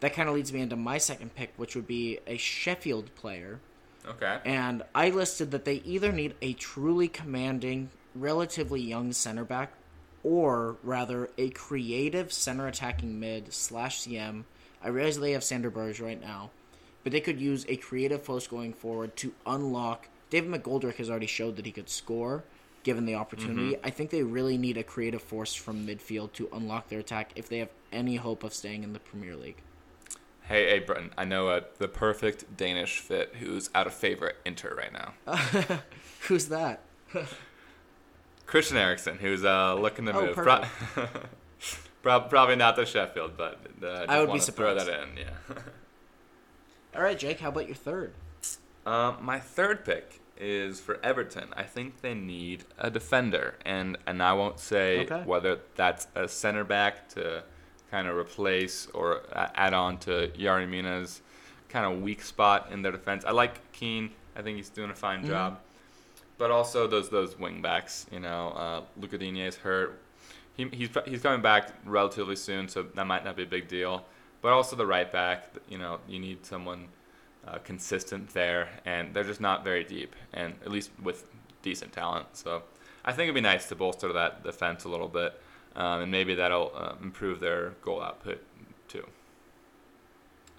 that kind of leads me into my second pick, which would be a Sheffield player. Okay. And I listed that they either need a truly commanding, relatively young center back, or rather a creative center attacking mid slash CM. I realize they have Sander Berge right now, but they could use a creative force going forward to unlock. David McGoldrick has already showed that he could score. given the opportunity. Mm-hmm. I think they really need a creative force from midfield to unlock their attack if they have any hope of staying in the Premier League. Hey, hey, Brenton, I know uh, the perfect Danish fit who's out of favor at Inter right now. Who's that? Christian Eriksen, who's uh, looking to Oh, move. Prob- probably not to Sheffield, but uh, just I would be wanna throw that in. Yeah. All right, Jake, how about your third? Um, my third pick is for Everton. I think they need a defender, and and I won't say Okay. whether that's a center back to kind of replace or add on to Yerry Mina's kind of weak spot in their defense. I like Keane. I think he's doing a fine job, but also those those wing backs. You know, uh, Luca Digne's hurt. He, he's he's coming back relatively soon, so that might not be a big deal. But also the right back. You know, you need someone uh, consistent there, and they're just not very deep, and at least with decent talent. So I think it'd be nice to bolster that defense a little bit, um, and maybe that'll uh, improve their goal output too.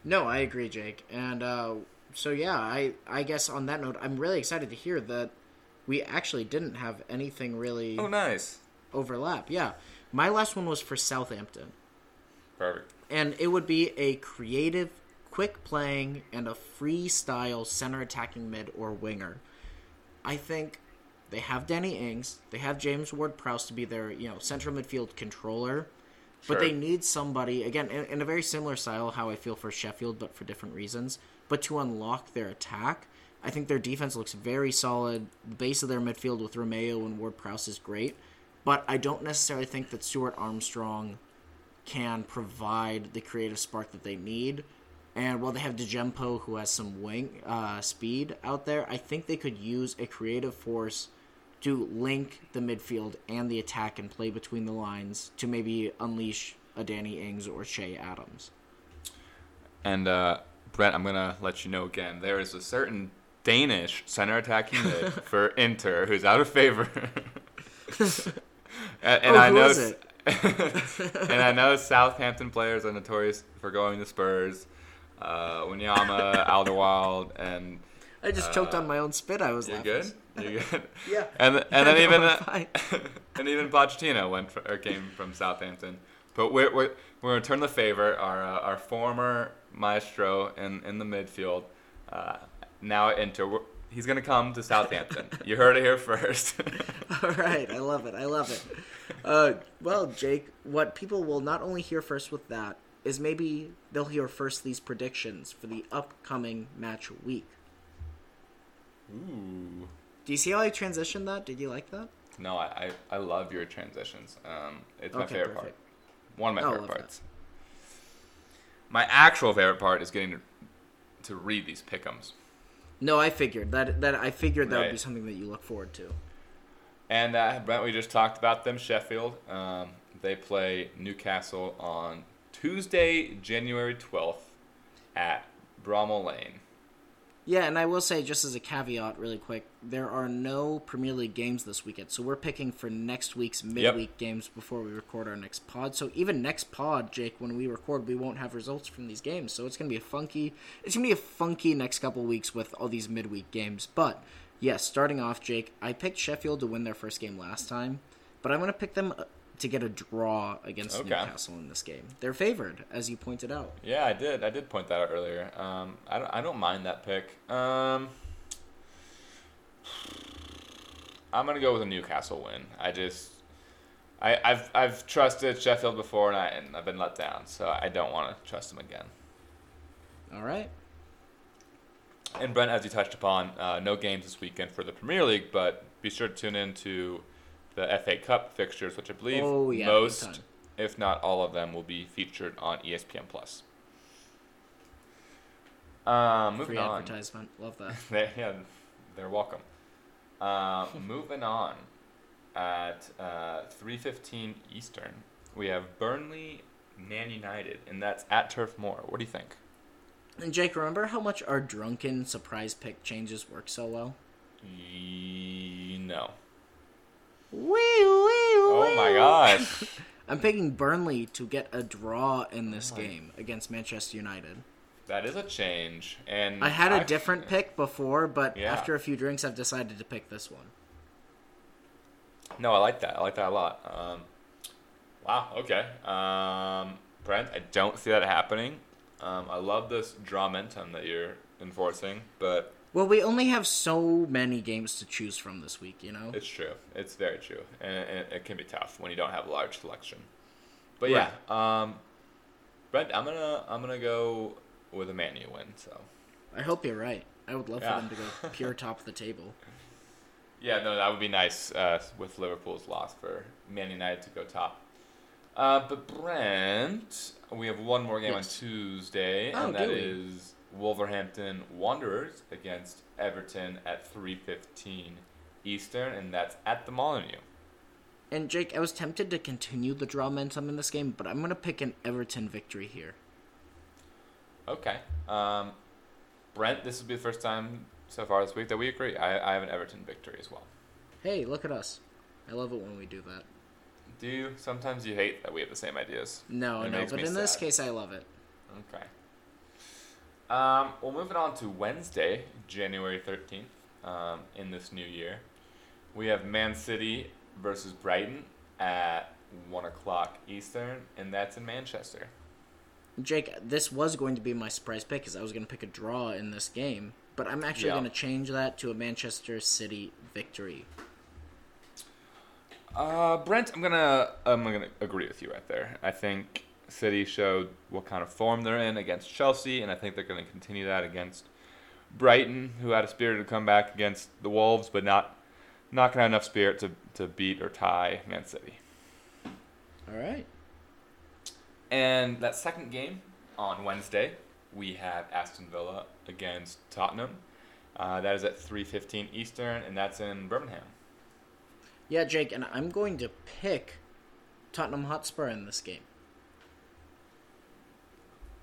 No, I agree, Jake. And uh, so yeah, I I guess on that note, I'm really excited to hear that we actually didn't have anything really Oh, nice, overlap. Yeah, my last one was for Southampton, perfect. and it would be a creative, quick playing, and a freestyle center attacking mid or winger. I think they have Danny Ings, they have James Ward-Prowse to be their you know central midfield controller. But they need somebody again in, in a very similar style how I feel for Sheffield, but for different reasons. But to unlock their attack, I think their defense looks very solid. The base of their midfield with Romeu and Ward Prowse is great, but I don't necessarily think that Stuart Armstrong can provide the creative spark that they need. And while they have Djenepo, who has some wing uh, speed out there, I think they could use a creative force to link the midfield and the attack and play between the lines to maybe unleash a Danny Ings or Che Adams. And uh, Brent, I'm gonna let you know again. There is a certain Danish center attacking mid for Inter who's out of favor. and, and Oh, I know, and I know Southampton players are notorious for going to Spurs. Uh, Wanyama, Alderweireld, and I just choked on my own spit. I was you laughing. good? You good? Yeah. And and then even I'm uh, and even Pochettino went for, or came from Southampton. But we're we're, we're gonna turn the favor. Our uh, our former maestro in in the midfield, uh, now at Inter. He's gonna come to Southampton. you heard it here first. All right, I love it. I love it. Uh, well, Jake, what people will not only hear first with that is maybe they'll hear first these predictions for the upcoming match week. Ooh. Do you see how I transitioned that? Did you like that? No, I, I, I love your transitions. Um, it's my Okay, favorite part. One of my Oh, favorite love that. parts. My actual favorite part is getting to, to read these pickums. No, I figured that that I figured that would be something that you look forward to. And uh, Brent, we just talked about them. Sheffield. Um, they play Newcastle on Tuesday, January twelfth, at Bramall Lane. Yeah, and I will say just as a caveat, really quick, there are no Premier League games this weekend, so we're picking for next week's midweek games before we record our next pod. So even next pod, Jake, when we record, we won't have results from these games. So it's gonna be a funky, it's gonna be a funky next couple weeks with all these midweek games. But yes, starting off, Jake, I picked Sheffield to win their first game last time, but I'm gonna pick them to get a draw against Okay. Newcastle in this game. They're favored, as you pointed out. Yeah, I did. I did point that out earlier. Um, I don't. I don't mind that pick. Um, I'm gonna go with a Newcastle win. I just. I, I've I've trusted Sheffield before and, I, and I've been let down, so I don't want to trust them again. All right. And Brent, as you touched upon, uh, no games this weekend for the Premier League, but be sure to tune in to the FA Cup fixtures, which I believe Oh, yeah, most, if not all of them, will be featured on ESPN Plus. Um, moving Free on. advertisement. Love that. They, yeah, they're welcome. Uh, moving on, at uh, 3:15 Eastern, we have Burnley, Man United, and that's at Turf Moor. What do you think? And Jake, remember how much our drunken surprise pick changes work so well? No. Wee, wee, Oh my gosh. I'm picking Burnley to get a draw in this Oh game against Manchester United. That is a change, and I had a different pick before, but Yeah. after a few drinks, I've decided to pick this one. No, I like that. I like that a lot. Um, wow. Okay. Um, Brent, I don't see that happening. Um, I love this dramentum that you're enforcing, but Well, we only have so many games to choose from this week, you know? it's true. It's very true, and it, it can be tough when you don't have a large selection. But yeah, um, Brent, I'm gonna I'm gonna go with a Man U win. So I hope you're right. I would love Yeah. for them to go pure top of the table. yeah, no, that would be nice uh, with Liverpool's loss for Man United to go top. Uh, but Brent, we have one more game Yes. on Tuesday, Oh, and that is Wolverhampton Wanderers against Everton at 3:15 Eastern, and that's at the Molineux. And Jake, I was tempted to continue the draw momentum in this game, but I'm going to pick an Everton victory here. Okay. Um, Brent, this will be the first time so far this week that we agree. I, I have an Everton victory as well. Hey, look at us. I love it when we do that. Do you? Sometimes you hate that we have the same ideas. No, It no, but in this case, I love it. Okay. Um, well, moving on to Wednesday, January 13th, um, in this new year. We have Man City versus Brighton at 1 o'clock Eastern, and that's in Manchester. Jake, this was going to be my surprise pick because I was going to pick a draw in this game, but I'm actually Yeah. going to change that to a Manchester City victory. Uh, Brent, I'm gonna I'm gonna agree with you right there. I think City showed what kind of form they're in against Chelsea, and I think they're gonna continue that against Brighton, who had a spirited comeback against the Wolves, but not not gonna have enough spirit to to beat or tie Man City. All right. And that second game on Wednesday, we have Aston Villa against Tottenham. Uh, that is at 3:15 Eastern, and that's in Birmingham. Yeah, Jake, and I'm going to pick Tottenham Hotspur in this game.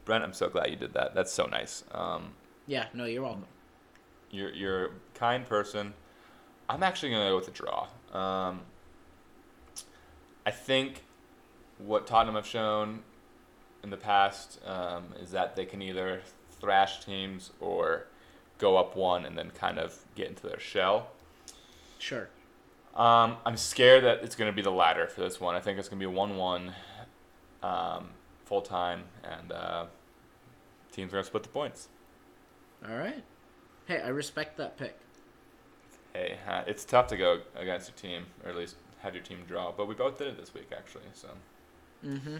Brent, I'm so glad you did that. That's so nice. Um, Yeah, no, you're welcome. You're you're a kind person. I'm actually gonna go with a draw. Um, I think what Tottenham have shown in the past um, is that they can either thrash teams or go up one and then kind of get into their shell. Sure. Um, I'm scared that it's going to be the latter for this one. I think it's going to be a 1 1 um, full time, and uh, teams are going to split the points. All right. Hey, I respect that pick. Hey, uh, it's tough to go against your team, or at least have your team draw, but we both did it this week, actually. So, Mm-hmm.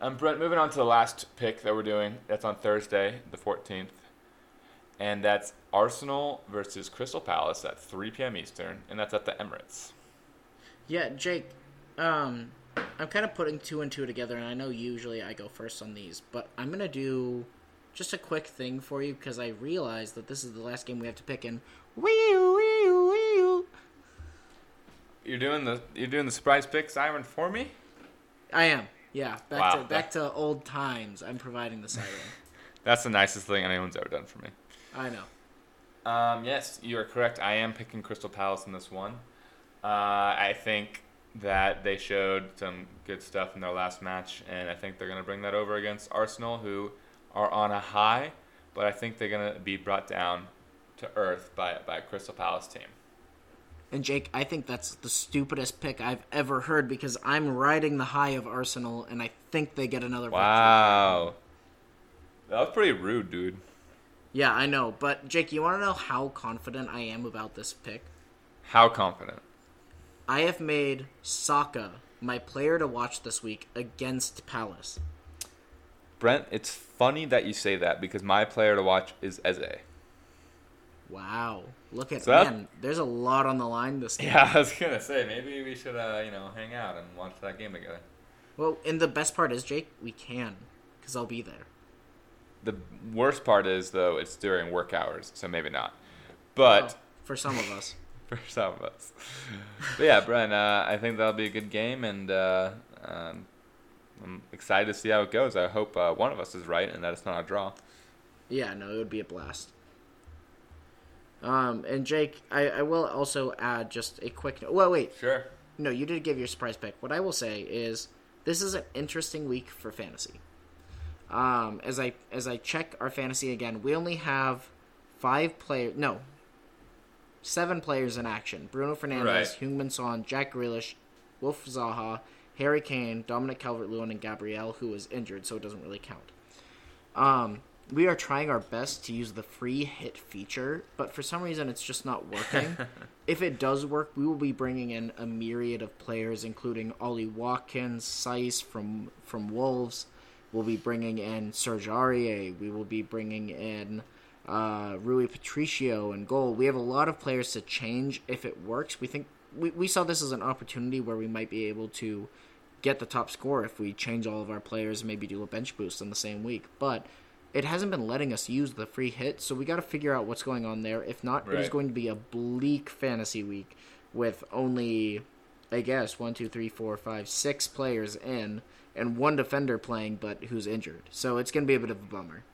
um, Brent, moving on to the last pick that we're doing. That's on Thursday, the 14th, and that's Arsenal versus Crystal Palace at 3 p.m. Eastern, and that's at the Emirates. Yeah, Jake, um, I'm kind of putting two and two together, and I know usually I go first on these, but I'm going to do just a quick thing for you because I realize that this is the last game we have to pick in. You're doing the you're doing the surprise pick siren for me. I am. Yeah, back Wow. to back to old times. I'm providing the siren. That's the nicest thing anyone's ever done for me. I know. Um, yes, you are correct. I am picking Crystal Palace in this one. Uh, I think that they showed some good stuff in their last match, and I think they're going to bring that over against Arsenal, who are on a high, but I think they're going to be brought down to earth by, by a Crystal Palace team. And Jake, I think that's the stupidest pick I've ever heard because I'm riding the high of Arsenal, and I think they get another. Wow. That was pretty rude, dude. Yeah, I know. But Jake, you want to know how confident I am about this pick? How confident? I have made Saka my player to watch this week against Palace. Brent, it's funny that you say that because my player to watch is Eze. Wow. Look at So that- man, there's a lot on the line this game. Yeah, I was going to say, maybe we should, uh, you know, hang out and watch that game together. Well, and the best part is, Jake, we can, because I'll be there. The worst part is though it's during work hours, so maybe not. But Well, for some of us. for some of us, but yeah, Brian, uh, I think that'll be a good game, and uh, um, I'm excited to see how it goes. I hope uh, one of us is right and that it's not a draw. Yeah, no, it would be a blast. Um, and Jake, I, I will also add just a quick. Well, wait, Sure. no, you did give your surprise pick. What I will say is this is an interesting week for fantasy. Um, as I as I check our fantasy again, we only have five players. No, seven players in action: Bruno Fernandes, Right. Heung-Min Son, Jack Grealish, Wilf Zaha, Harry Kane, Dominic Calvert-Lewin, and Gabriel, was injured, so it doesn't really count. Um, we are trying our best to use the free hit feature, but for some reason it's just not working. if it does work, we will be bringing in a myriad of players, including Ollie Watkins, Saïss from from Wolves. We'll be bringing in Serge Aurier. We will be bringing in uh, Rui Patricio and goal. We have a lot of players to change if it works. We think we, we saw this as an opportunity where we might be able to get the top score if we change all of our players and maybe do a bench boost in the same week. But it hasn't been letting us use the free hit, so we got to figure out what's going on there. If not, it is going to be a bleak fantasy week with only, I guess, one, two, three, four, five, six players in and one defender playing, but who's injured. So it's going to be a bit of a bummer.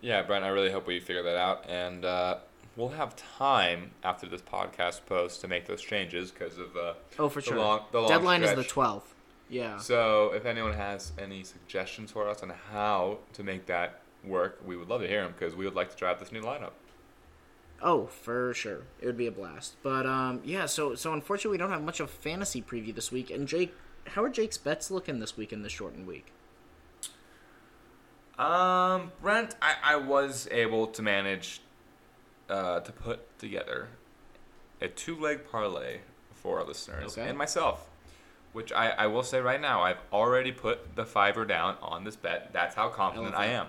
Yeah, Brent, I really hope we figure that out, and uh, we'll have time after this podcast post to make those changes because of uh, Oh, for the sure. long- the long Deadline is the twelfth. Yeah. So, if anyone has any suggestions for us on how to make that work, we would love to hear them because we would like to try out this new lineup. Oh, for sure. It would be a blast. But um yeah, so so unfortunately we don't have much of fantasy preview this week. And Jake how are Jake's bets looking this week in this shortened week? Um, Brent, I, I was able to manage uh, to put together a two leg parlay for our listeners Okay. and myself, which I, I will say right now, I've already put the fiver down on this bet. That's how confident love I, am.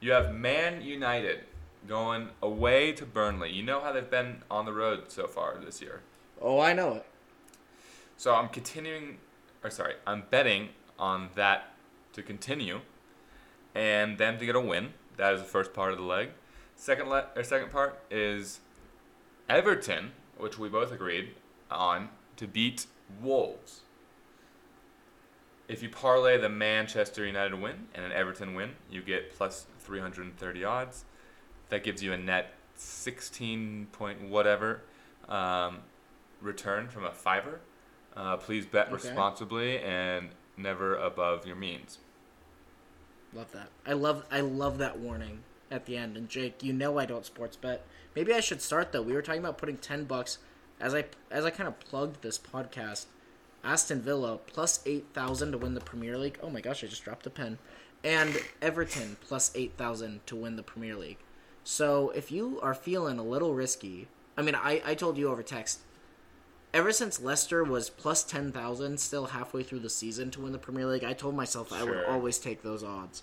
You have Man United going away to Burnley. You know how they've been on the road so far this year. Oh, I know it. So I'm continuing, or sorry, I'm betting on that to continue, and them to get a win. That is the first part of the leg. Second le- or second part is Everton, which we both agreed on to beat Wolves. If you parlay the Manchester United win and an Everton win, you get plus 330 odds. That gives you a net 16 point whatever um, return from a fiver. Uh, please bet Okay. responsibly and never above your means. Love that. I love I love that warning at the end. And Jake, you know I don't sports bet. Maybe I should start though. We were talking about putting ten bucks as I as I kind of plugged this podcast. Aston Villa plus eight thousand to win the Premier League. Oh my gosh, I just dropped a pen. And Everton plus eight thousand to win the Premier League. So if you are feeling a little risky, I mean, I, I told you over text. Ever since Leicester was plus ten thousand, still halfway through the season to win the Premier League, I told myself I would always take those odds.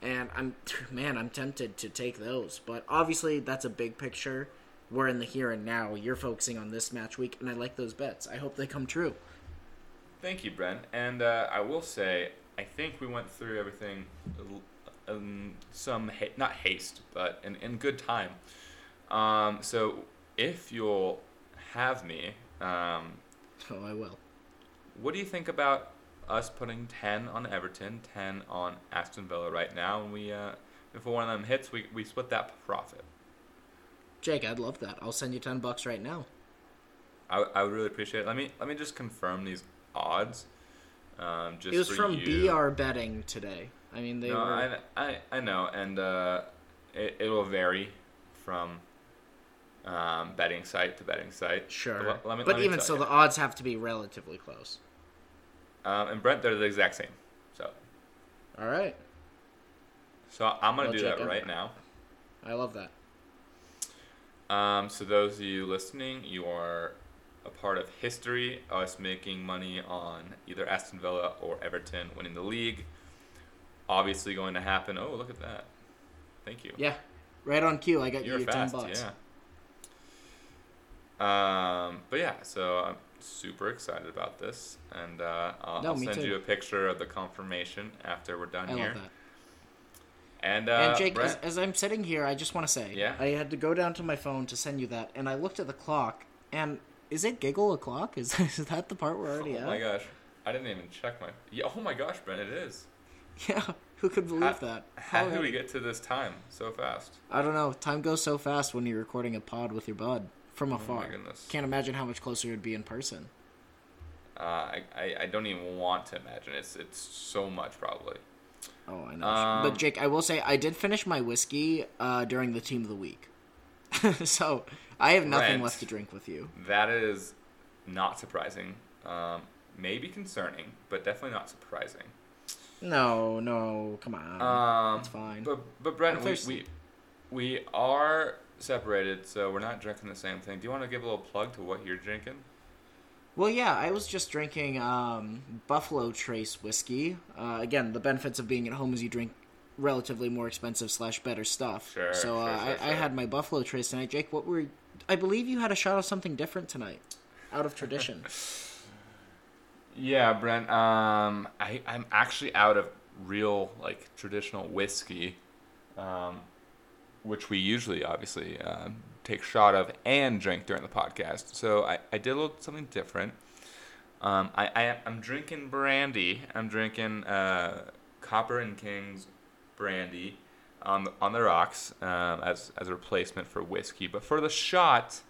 And I'm man, I'm tempted to take those, but obviously that's a big picture. We're in the here and now. You're focusing on this match week, and I like those bets. I hope they come true. Thank you, Brent. And uh, I will say, I think we went through everything in some ha- not haste, but in, in good time. Um, so if you'll have me, um, Oh, I will. what do you think about us putting 10 on Everton, 10 on Aston Villa right now? And we, uh, if one of them hits, we, we split that profit. Jake, I'd love that. I'll send you ten bucks right now. I, I would really appreciate it. Let me let me just confirm these odds. Um, just It was for from you. BR betting today. I mean, they no, were. I, I, I know, and uh, it, it will vary from um, betting site to betting site. Sure. But, let- me- but let even so, you. the odds have to be relatively close. um, and Brent, they're the exact same. So, All right. so I'm gonna do that Jacob. right now. I love that. Um, so those of you listening, you are a part of history. Us making money on either Aston Villa or Everton winning the league. Obviously going to happen. Oh, look at that! Thank you. Yeah. Right on cue. I got You're you fast, ten bucks. yeah. Um, but yeah, so I'm super excited about this, and uh, I'll, No, I'll send too. you a picture of the confirmation after we're done I here. love that. And uh, and Jake, as, as I'm sitting here, I just want to say, Yeah? I had to go down to my phone to send you that, and I looked at the clock, and is it giggle o'clock? Is is that the part we're already oh at? my gosh, I didn't even check my. Yeah, oh my gosh, Brent, it is. Yeah, who could believe How, that? how did we get to this time so fast? I don't know. Time goes so fast when you're recording a pod with your bud from afar. Oh. Can't imagine how much closer you'd be in person. Uh, I, I, I don't even want to imagine. It's it's so much probably. Oh, I know. Um, but Jake, I will say I did finish my whiskey uh, during the team of the week. so I have nothing Brent. left to drink with you. That is not surprising. Um, maybe concerning, but definitely not surprising. No, no, come on. Um, It's fine. But but Brent, we, we we are separated, so we're not drinking the same thing. Do you want to give a little plug to what you're drinking? Well, yeah, I was just drinking um, Buffalo Trace whiskey. Uh, again, the benefits of being at home is you drink relatively more expensive slash better stuff. Sure, So uh, sure, sure, I, I had my Buffalo Trace tonight. Jake, what were? I believe you had a shot of something different tonight, out of tradition. Yeah, Brent. Um, I I'm actually out of real like traditional whiskey, um, which we usually obviously uh, take shot of and drink during the podcast. So I, I did a little something different. Um, I, I I'm drinking brandy. I'm drinking uh, Copper and Kings brandy on the, on the rocks um, as as a replacement for whiskey. But for the shot,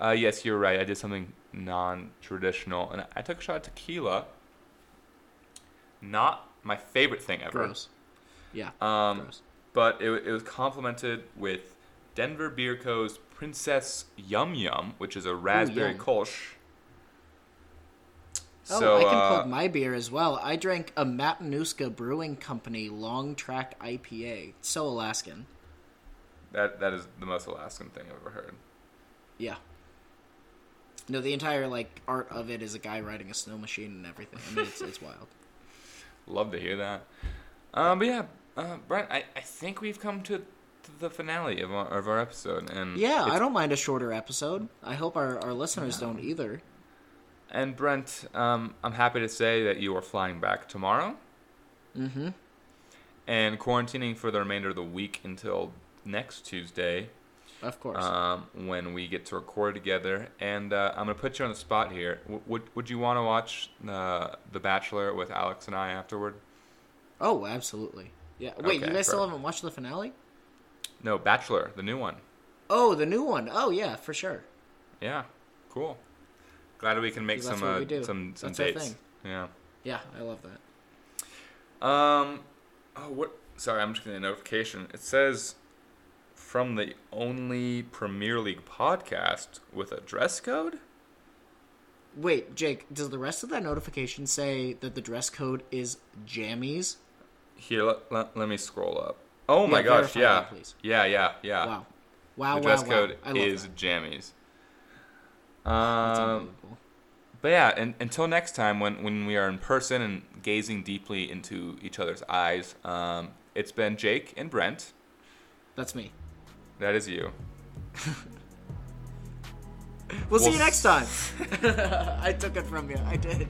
uh, yes, you're right. I did something non-traditional, and I took a shot of tequila. Not my favorite thing ever. Gross. Yeah. Um, gross. But it, it was complemented with Denver Beer Co.'s Princess Yum Yum, which is a raspberry yum. kolsch. Oh, so, I can uh, plug my beer as well. I drank a Matanuska Brewing Company Long Track IPA. It's so Alaskan. that that is the most Alaskan thing I've ever heard. Yeah. No, the entire like art of it is a guy riding a snow machine and everything. I mean, it's it's wild. Love to hear that. Um, but yeah, uh, Brent, I, I think we've come to, to the finale of our, of our episode, and Yeah, I don't mind a shorter episode. I hope our, our listeners don't either. And Brent, um, I'm happy to say that you are flying back tomorrow. Mm-hmm. And quarantining for the remainder of the week until next Tuesday, Of course. um, when we get to record together. And uh, I'm gonna put you on the spot here. W- would Would you want to watch uh, The Bachelor with Alex and I afterward? oh, absolutely. Yeah. Wait, Okay, you guys still haven't watched the finale? No, Bachelor, the new one. Oh, the new one. Oh, yeah, for sure. Yeah, cool. Glad we can make some uh, some some our dates. Yeah. Yeah, I love that. Um. Oh, what? Sorry, I'm just getting a notification. It says from the only Premier League podcast with a dress code. Wait, Jake, does the rest of that notification say that the dress code is jammies? Here, let, let, let me scroll up. Oh my gosh, yeah. that, please. yeah, yeah, yeah. Wow. Wow, the wow, dress wow. code love is that. jammies. Um, but yeah, and, until next time, when, when we are in person and gazing deeply into each other's eyes, um, it's been Jake and Brent. That's me. That is you. We'll see We'll you next time. I took it from you. I did.